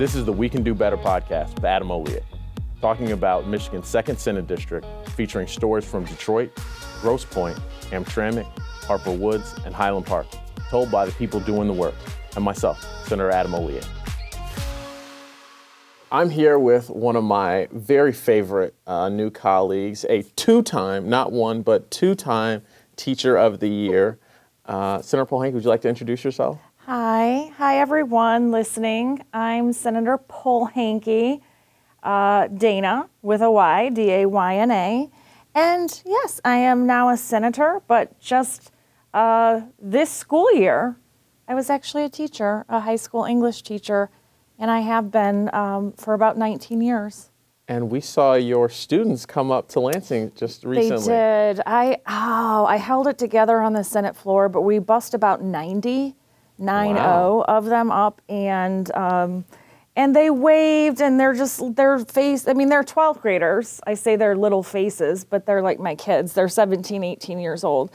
This is the We Can Do Better podcast with Adam Hollier, talking about Michigan's second Senate district, featuring stories from Detroit, Grosse Pointe, Hamtramck, Harper Woods, and Highland Park, told by the people doing the work, and myself, Senator Adam Hollier. I'm here with one of my very favorite uh, new colleagues, a two time, not one, but two time Teacher of the Year. Uh, Senator Polehanki, would you like to introduce yourself? Hi, hi everyone listening. I'm Senator Polehanki, uh, Dayna with a Y, D A Y N A. And yes, I am now a senator, but just uh, this school year, I was actually a teacher, a high school English teacher, and I have been um, for about 19 years. And we saw your students come up to Lansing just recently. They did. I oh, I held it together on the Senate floor, but we bust about 90 nine zero of them up, and um, and they waved, and they're just their face. I mean, they're 12th graders. I say they're little faces, but they're like my kids. They're 17, 18 years old,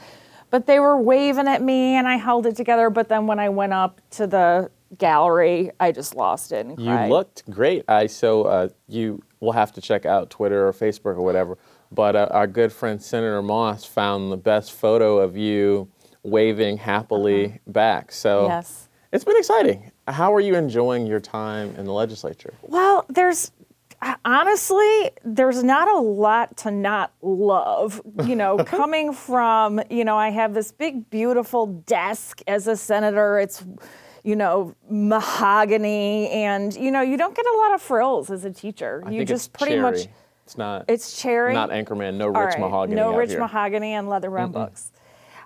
but they were waving at me, and I held it together. But then when I went up to the gallery, I just lost it and you looked great. I so uh, you will have to check out Twitter or Facebook or whatever. But uh, our good friend Senator Moss found the best photo of you waving happily uh-huh. back. So Yes. it's been exciting. How are you enjoying your time in the legislature? Well, there's uh, honestly, there's not a lot to not love. You know, coming from, you know, I have this big, beautiful desk as a senator. It's, you know, mahogany, and, you know, you don't get a lot of frills as a teacher. I you just pretty cherry. much, It's not. it's cherry. not Anchorman. No rich right, mahogany. No rich here. mahogany and leather bound books.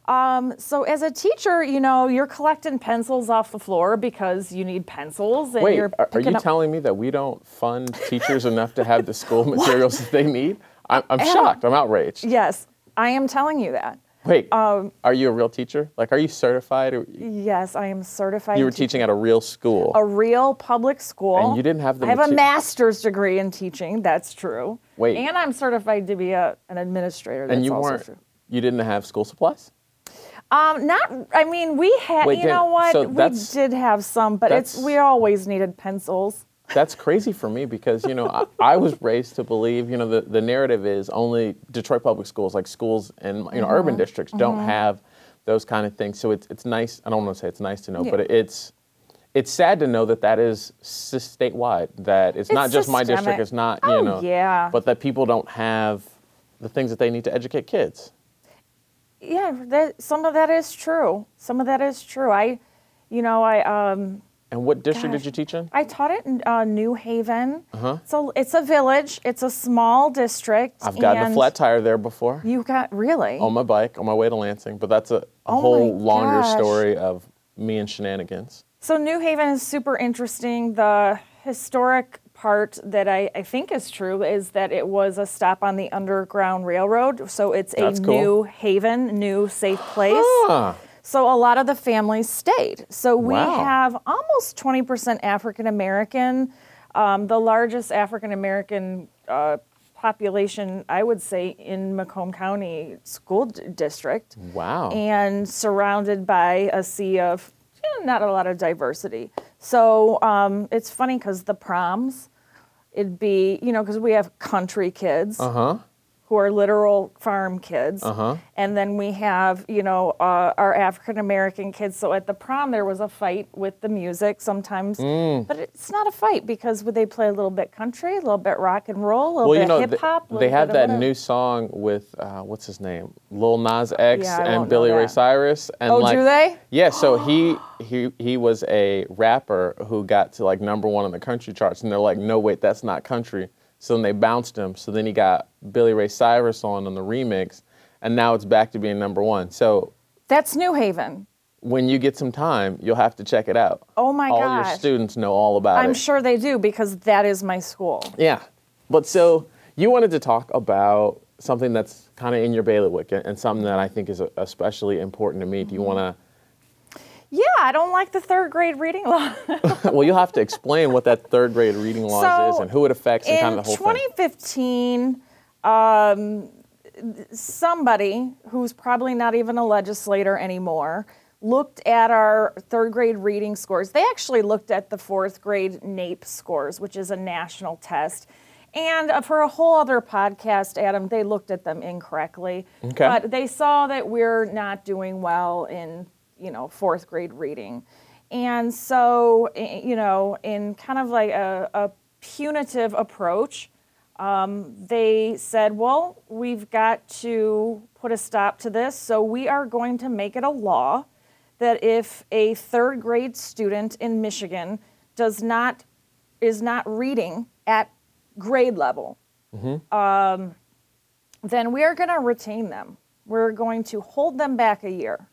Um, so as a teacher, you know, you're collecting pencils off the floor because you need pencils, and Wait, you're are, are you up. telling me that we don't fund teachers enough to have the school materials that they need? I'm, I'm shocked. I'm outraged. yes, I am telling you that. Wait, Um, are you a real teacher? Like, are you certified? Or Yes, I am certified. you were to teaching at a real school. a real public school. And you didn't have the I have a master's degree in teaching. That's true. Wait. And I'm certified to be a, an administrator. That's and you also weren't. true. You didn't have school supplies. Um, not. I mean, we had. Wait, you know what? so we that's- did have some, but it's that's- we always needed pencils. That's crazy for me because you know I, I was raised to believe you know the, the narrative is only Detroit public schools like schools in you know Mm-hmm. urban districts don't have those kind of things. So it's it's nice. I don't want to say it's nice to know, Yeah. but it's it's sad to know that that is s- statewide. That it's, not It's just my district. systemic. It's not you Oh, know. yeah. But that people don't have the things that they need to educate kids. Yeah, that, some of that is true. Some of that is true. I, you know, I um, And what district Gosh. did you teach in? I taught it in uh, New Haven. Uh-huh. So it's a village. It's a small district. I've gotten a flat tire there before You got really? on my bike on my way to Lansing, but that's a, a Oh whole longer gosh. story of me and shenanigans. So New Haven is super interesting. The historic part that I, I think is true is that it was a stop on the Underground Railroad. So it's a That's cool. new haven, new safe place. Ah. So a lot of the families stayed. So we Wow. have almost 20% African American. Um, the largest African American uh, population, I would say, in Macomb County School D- District Wow. and surrounded by a sea of you know, not a lot of diversity. So um, it's funny because the proms, it'd be, you know, because we have country kids Uh huh. Who are literal farm kids. Uh-huh. And then we have, you know, uh, our African American kids. So at the prom, there was a fight with the music sometimes. Mm. But it's not a fight because would they play a little bit country, a little bit rock and roll, a little Well, you bit know, hip hop. they have that new song with uh, what's his name, Lil Nas X Yeah, and Billy Ray. Cyrus. And Oh, like, do they? Yeah. So he he he was a rapper who got to like number one on the country charts, and they're like, no, wait, that's not country. So then they bounced him. So then he got Billy Ray Cyrus on on the remix, and now it's back to being number one. So That's New Haven. when you get some time, you'll have to check it out. Oh my all your students know all about it. I'm sure they do because that is my school. Yeah. But so you wanted to talk about something that's kind of in your bailiwick and and something that I think is especially important to me. Do you mm-hmm. want Yeah, I don't like the third grade reading law. well, you'll have to explain what that third grade reading laws is and who it affects and kind of the whole thing. 2015, um, somebody who's probably not even a legislator anymore looked at our third grade reading scores. They actually looked at the fourth grade NAEP scores, which is a national test. And uh, for a whole other podcast, Adam, they looked at them incorrectly. Okay. But they saw that we're not doing well in, you know, fourth grade reading. And so, you know, in kind of like a, a punitive approach, um, they said, well, we've got to put a stop to this. So we are going to make it a law that if a third grade student in Michigan does not is not reading at grade level, um, then we are going to retain them. We're going to hold them back a year.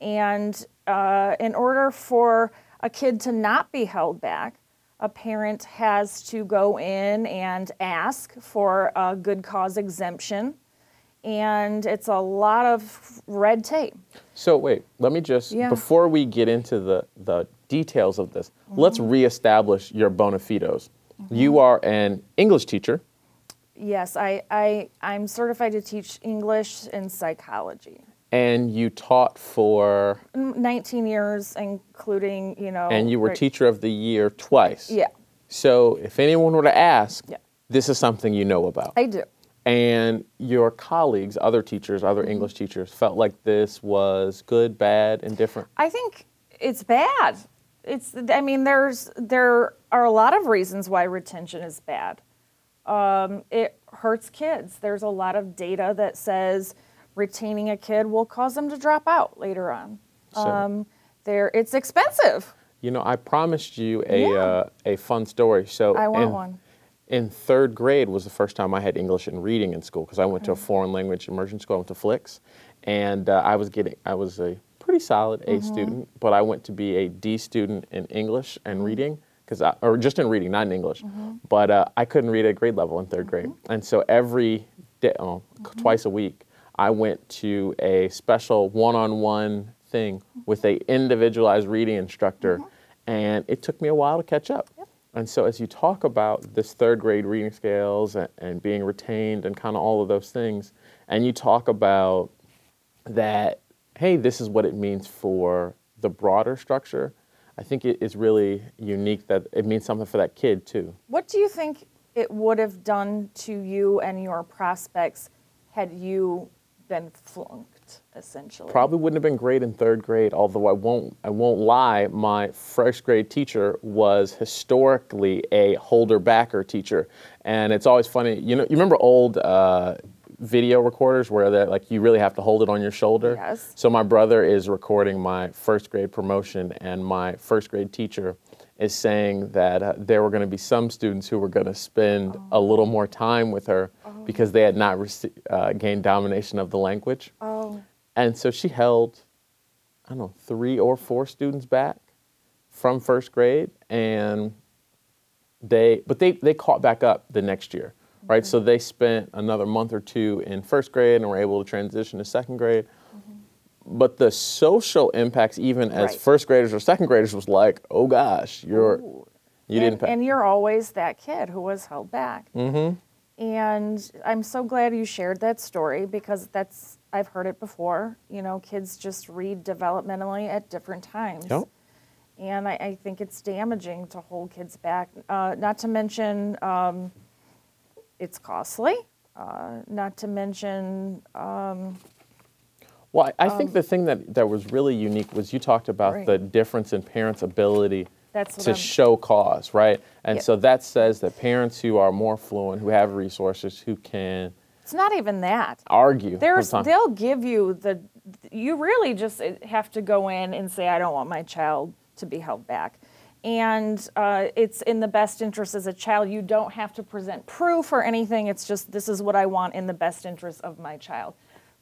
And uh, in order for a kid to not be held back, a parent has to go in and ask for a good cause exemption. And it's a lot of red tape. So wait, let me just Yeah. before we get into the the details of this, let's Mm-hmm. reestablish your bona fides. You are an English teacher, Yes, I, I, I'm certified to teach English and psychology. And you taught for, Mm, 19 years, including, you know. and you were right- teacher of the year twice. Yeah, So if anyone were to ask, Yeah. this is something you know about. I do. and your colleagues, other teachers, other Mm-hmm. English teachers, felt like this was good, bad, indifferent. I think it's bad. It's I mean there's there are a lot of reasons why retention is bad. Um, it hurts kids. There's a lot of data that says retaining a kid will cause them to drop out later on. So- Um, there it's expensive. You know, I promised you a Yeah. uh, a fun story. So I want in, one. In third grade was the first time I had English and reading in school because I went to a foreign language immersion school. I went to FLICS, and uh, I was getting I was a pretty solid A student, but I went to be a D student in English and reading because or just in reading, not in English. But uh, I couldn't read at grade level in 3rd grade, and so every day, oh, twice a week, I went to a special one-on-one thing with a individualized reading instructor, mm-hmm. and it took me a while to catch up. And so, as you talk about this third grade reading scales and, and being retained and kind of all of those things, and you talk about that, hey, this is what it means for the broader structure, I think it is really unique that it means something for that kid too. What do you think it would have done to you and your prospects had you been flunked, essentially? Probably wouldn't have been great in third grade, although I won't I won't lie, my first grade teacher was historically a holder backer teacher. And it's always funny, you know, you remember old uh, video recorders where they're like you really have to hold it on your shoulder? Yes. So my brother is recording my first grade promotion and my first grade teacher is saying that uh, there were going to be some students who were going to spend a little more time with her because they had not rece- uh, gained domination of the language. Oh, And so she held, I don't know, three or four students back from first grade, and they, but they they caught back up the next year, right? So they spent another month or two in first grade and were able to transition to second grade. But the social impacts, even as Right. first graders or second graders, was like, oh gosh, you're Ooh. you and, and you're always that kid who was held back. Mm-hmm. And I'm so glad you shared that story because that's I've heard it before. You know, kids just read developmentally at different times. Yep. And I, I think it's damaging to hold kids back. Uh, not to mention, um, it's costly. Uh, not to mention, Well, I I think the thing that, that was really unique was you talked about Um, Right. the difference in parents' ability to I'm- show cause, right? And Yep. so that says that parents who are more fluent, who have resources, who can it's not even that. argue. There's, they'll give you the, you really just have to go in and say, I don't want my child to be held back. And uh, it's in the best interest as a child. You don't have to present proof or anything. It's just, this is what I want in the best interest of my child.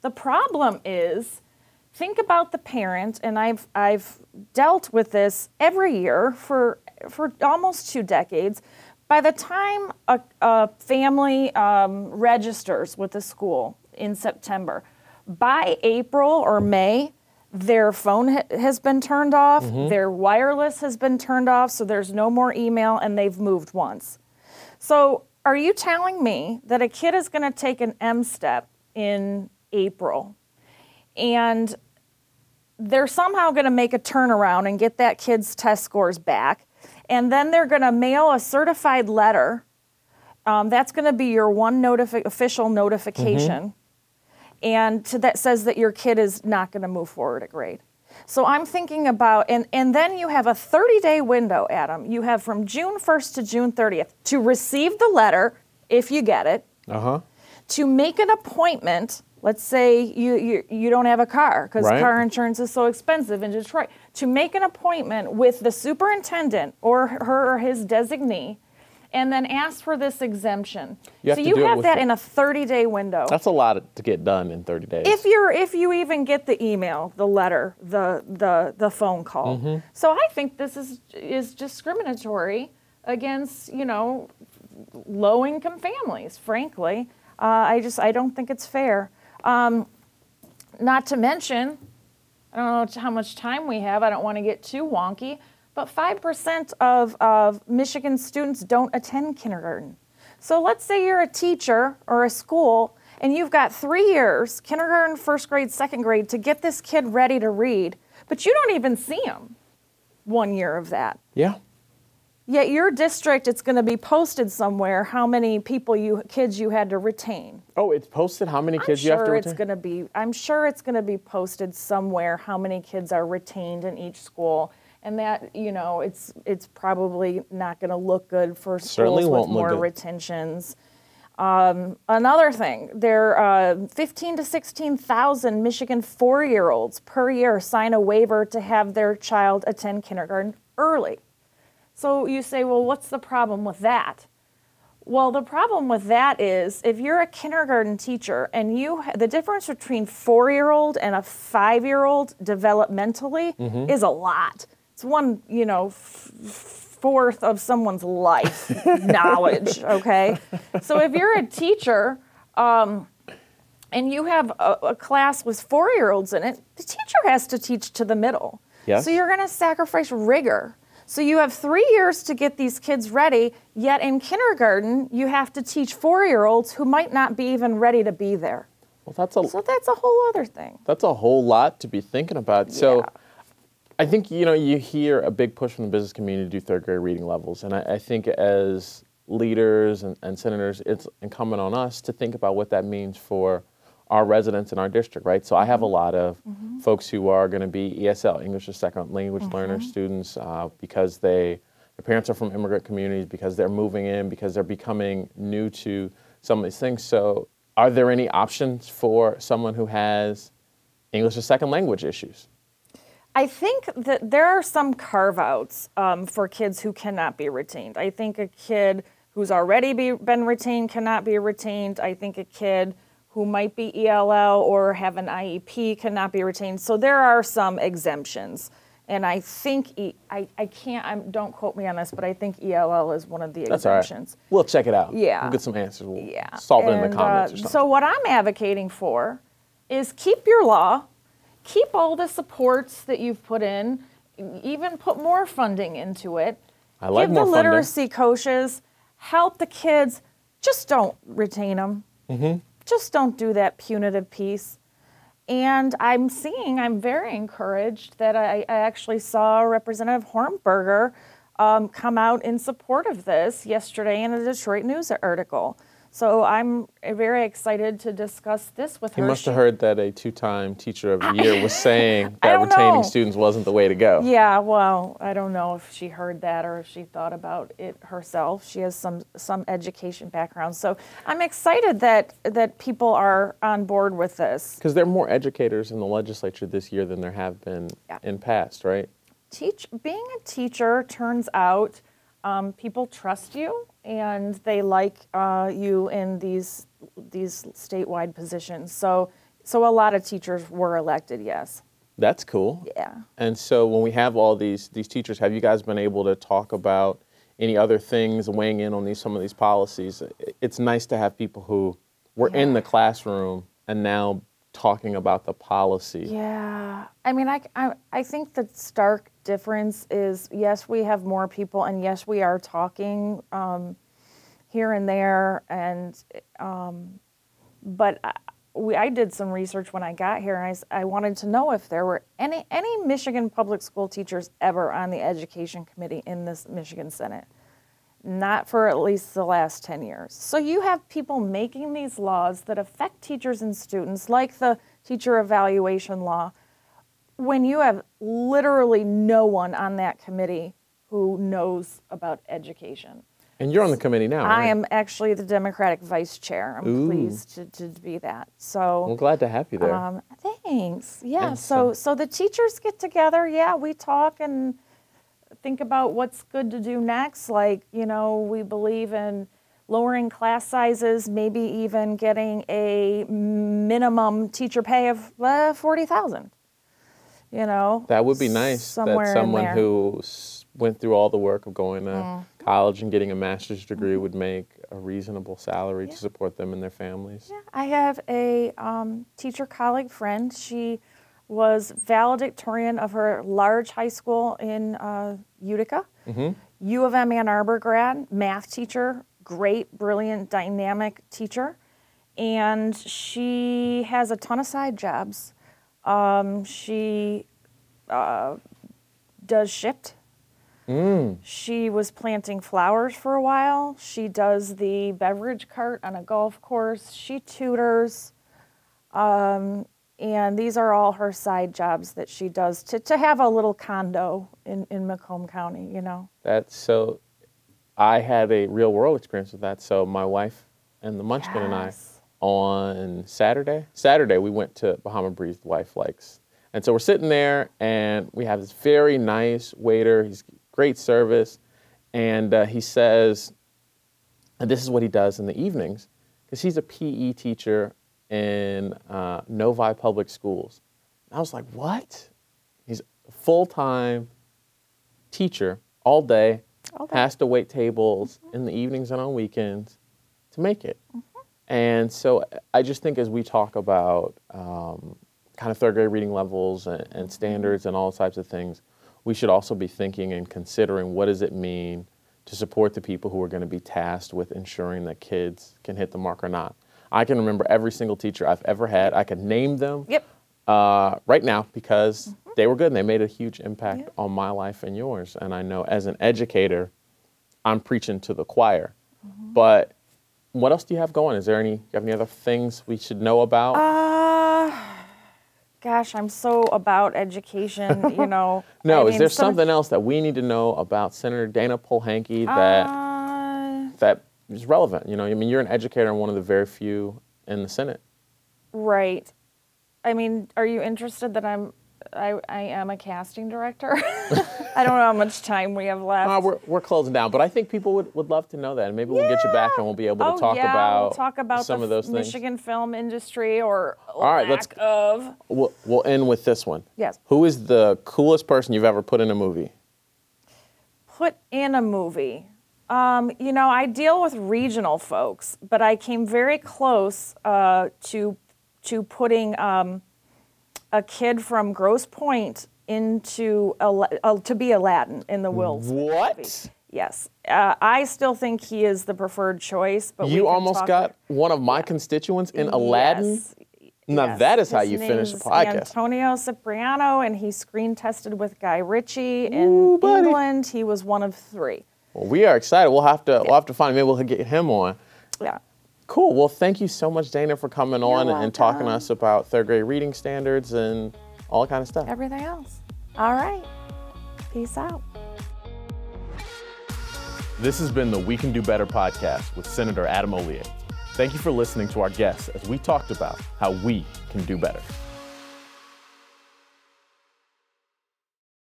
The problem is, think about the parent, and I've, I've dealt with this every year for, for almost two decades. By the time a, a family um, registers with the school in September, by April or May, their phone ha- has been turned off, their wireless has been turned off, so there's no more email, and they've moved once. So, are you telling me that a kid is going to take an M step in April and they're somehow going to make a turnaround and get that kid's test scores back. And then they're going to mail a certified letter. Um, that's going to be your one notifi- official notification. And to, that says that your kid is not going to move forward a grade. So I'm thinking about, and, and then you have a 30 day window, Adam. You have from June 1st to June 30th to receive the letter, if you get it, Uh huh. to make an appointment. Let's say you, you, you don't have a car because Right. car insurance is so expensive in Detroit. To make an appointment with the superintendent or her or his designee and then ask for this exemption. You have so to you do it have with that the- in a 30 day window. That's a lot to get done in 30 days. if you're if you even get the email, the letter, the the the phone call. Mm-hmm. So I think this is is discriminatory against you know low income families. Frankly, uh, I just I don't think it's fair. Um, not to mention, I don't know how much time we have. I don't want to get too wonky, but five percent of of Michigan students don't attend kindergarten. So let's say you're a teacher or a school and you've got three years kindergarten, first grade, second grade to get this kid ready to read, but you don't even see him one year of that. yeah. Yet your district, it's going to be posted somewhere how many people you kids you had to retain. Oh, it's posted how many kids I'm you have to sure it's going to be. I'm sure it's going to be posted somewhere how many kids are retained in each school, and that you know it's it's probably not going to look good for Certainly schools with more good. retentions. Um, another thing, there uh, 15 to 16,000 Michigan four-year-olds per year sign a waiver to have their child attend kindergarten early. So you say, well, what's the problem with that? Well, the problem with that is if you're a kindergarten teacher and you the difference between 4-year-old and a 5-year-old developmentally is a lot. It's one, you know, f- fourth of someone's life knowledge, okay? So if you're a teacher um, and you have a, a class with 4-year-olds in it, the teacher has to teach to the middle. Yes. So you're going to sacrifice rigor. So you have three years to get these kids ready, yet in kindergarten, you have to teach four year olds who might not be even ready to be there. Well, that's a So that's a whole other thing. that's a whole lot to be thinking about. So, Yeah. I think you know you hear a big push from the business community to do third grade reading levels, and I, I think as leaders and, and senators, it's incumbent on us to think about what that means for our residents in our district, right? So I have a lot of folks who are going to be ESL, English as Second Language learner students, uh, because they their parents are from immigrant communities, because they're moving in, because they're becoming new to some of these things. So, are there any options for someone who has English as second language issues? I think that there are some carve outs um, for kids who cannot be retained. I think a kid who's already be, been retained cannot be retained. I think a kid who might be ELL or have an IEP cannot be retained. So there are some exemptions. And I think, e, I, I can't, I'm, don't quote me on this, but I think ELL is one of the That's all right. exemptions. We'll check it out. Yeah. We'll get some answers. We'll Yeah. solve it in the And, comments uh, or something. So what I'm advocating for is keep your law, keep all the supports that you've put in, even put more funding into it. I like Give more the funding. literacy coaches, help the kids. Just don't retain them. Just don't do that punitive piece. And I'm seeing, I'm very encouraged that I, I actually saw Representative Hornberger um, come out in support of this yesterday in a Detroit News article. So I'm very excited to discuss this with he her. must have heard that a two-time teacher of the year was saying that retaining know. students wasn't the way to go. Yeah, well, I don't know if she heard that or if she thought about it herself. She has some some education background, so I'm excited that that people are on board with this. Because there are more educators in the legislature this year than there have been Yeah. in past, right? Teach being a teacher turns out um, people trust you and they like uh, you in these these statewide positions. So so a lot of teachers were elected. Yes. That's cool. Yeah. And so when we have all these these teachers, have you guys been able to talk about any other things, weighing in on these some of these policies? It's nice to have people who were in the classroom and now talking about the policy. Yeah, I mean, I, I, I think the stark difference is yes, we have more people, and yes, we are talking um, here and there, and um, but I- we, I did some research when I got here, and I, I wanted to know if there were any any Michigan public school teachers ever on the education committee in this Michigan Senate. Not for at least the last 10 years. So you have people making these laws that affect teachers and students, like the teacher evaluation law, when you have literally no one on that committee who knows about education. And you're on the committee now, right? I am actually the Democratic vice chair. I'm Ooh. pleased to, to be that. So, I'm glad to have you there. um, thanks. Yeah. And so- so the teachers get together. Yeah, we talk and think about what's good to do next. Like, you know, we believe in lowering class sizes, maybe even getting a minimum teacher pay of uh, forty thousand. You know, that would be nice. that someone who went through all the work of going to Mm. college and getting a master's Mm-hmm. degree would make a reasonable salary to support them and their families. Yeah, I have a um, teacher colleague friend. She was valedictorian of her large high school in uh, Utica. U of M Ann Arbor grad, math teacher, great, brilliant, dynamic teacher. And she has a ton of side jobs. Um, she uh, does shift. She was planting flowers for a while. She does the beverage cart on a golf course. She tutors. Um, and these are all her side jobs that she does to, to have a little condo in, in Macomb County, you know. That's so. I had a real world experience with that. So my wife and the Munchkin and I on Saturday. Saturday we went to Bahama Breeze. The wife likes, and so we're sitting there, and we have this very nice waiter. He's great service, and uh, he says, and this is what he does in the evenings, because he's a PE teacher in uh, Novi Public Schools. And I was like, what? He's a full time teacher all day, All day. has to wait tables in the evenings and on weekends to make it. And so I just think as we talk about um, kind of third grade reading levels and, and standards and all types of things, we should also be thinking and considering what does it mean to support the people who are going to be tasked with ensuring that kids can hit the mark or not. I can remember every single teacher I've ever had. I could name them Yep. uh, right now because they were good and they made a huge impact Yeah. on my life and yours. And I know as an educator, I'm preaching to the choir. But what else do you have going? Is there any? You have any other things we should know about? Uh, gosh, I'm so about education, you know. no, I is mean, there some- something else that we need to know about Senator Dayna Polehanki that Uh, that is relevant? You know, I mean, you're an educator and one of the very few in the Senate. right. I mean, are you interested that I'm, I, I am a casting director? I don't know how much time we have left. Uh, we're, we're closing down, but I think people would, would love to know that, and maybe we'll get you back and we'll be able to oh, talk yeah, about we'll talk about some the of those things. Michigan film industry or All right, let's- of. We'll, we'll end with this one. Yes. Who is the coolest person you've ever put in a movie? put in a movie. Um, you know, I deal with regional folks, but I came very close uh, to to putting um, a kid from Grosse Pointe into uh, to be Aladdin in the Will Smith What? movie. Yes, uh, I still think he is the preferred choice. But we You can almost talk got one of my constituents in Aladdin. Yes, Now yes. that is how His you finish a name's podcast. Antonio Cipriano, and he screen tested with Guy Ritchie in Ooh, buddy. England. He was one of three. Well, we are excited. We'll have to we'll have to find maybe we'll get him on. Yeah. Cool. Well, thank you so much, Dayna, for coming on and talking to us about third grade reading standards and all that kind of stuff. everything else. All right. Peace out. This has been the We Can Do Better podcast with Senator Adam Hollier. Thank you for listening to our guests as we talked about how we can do better.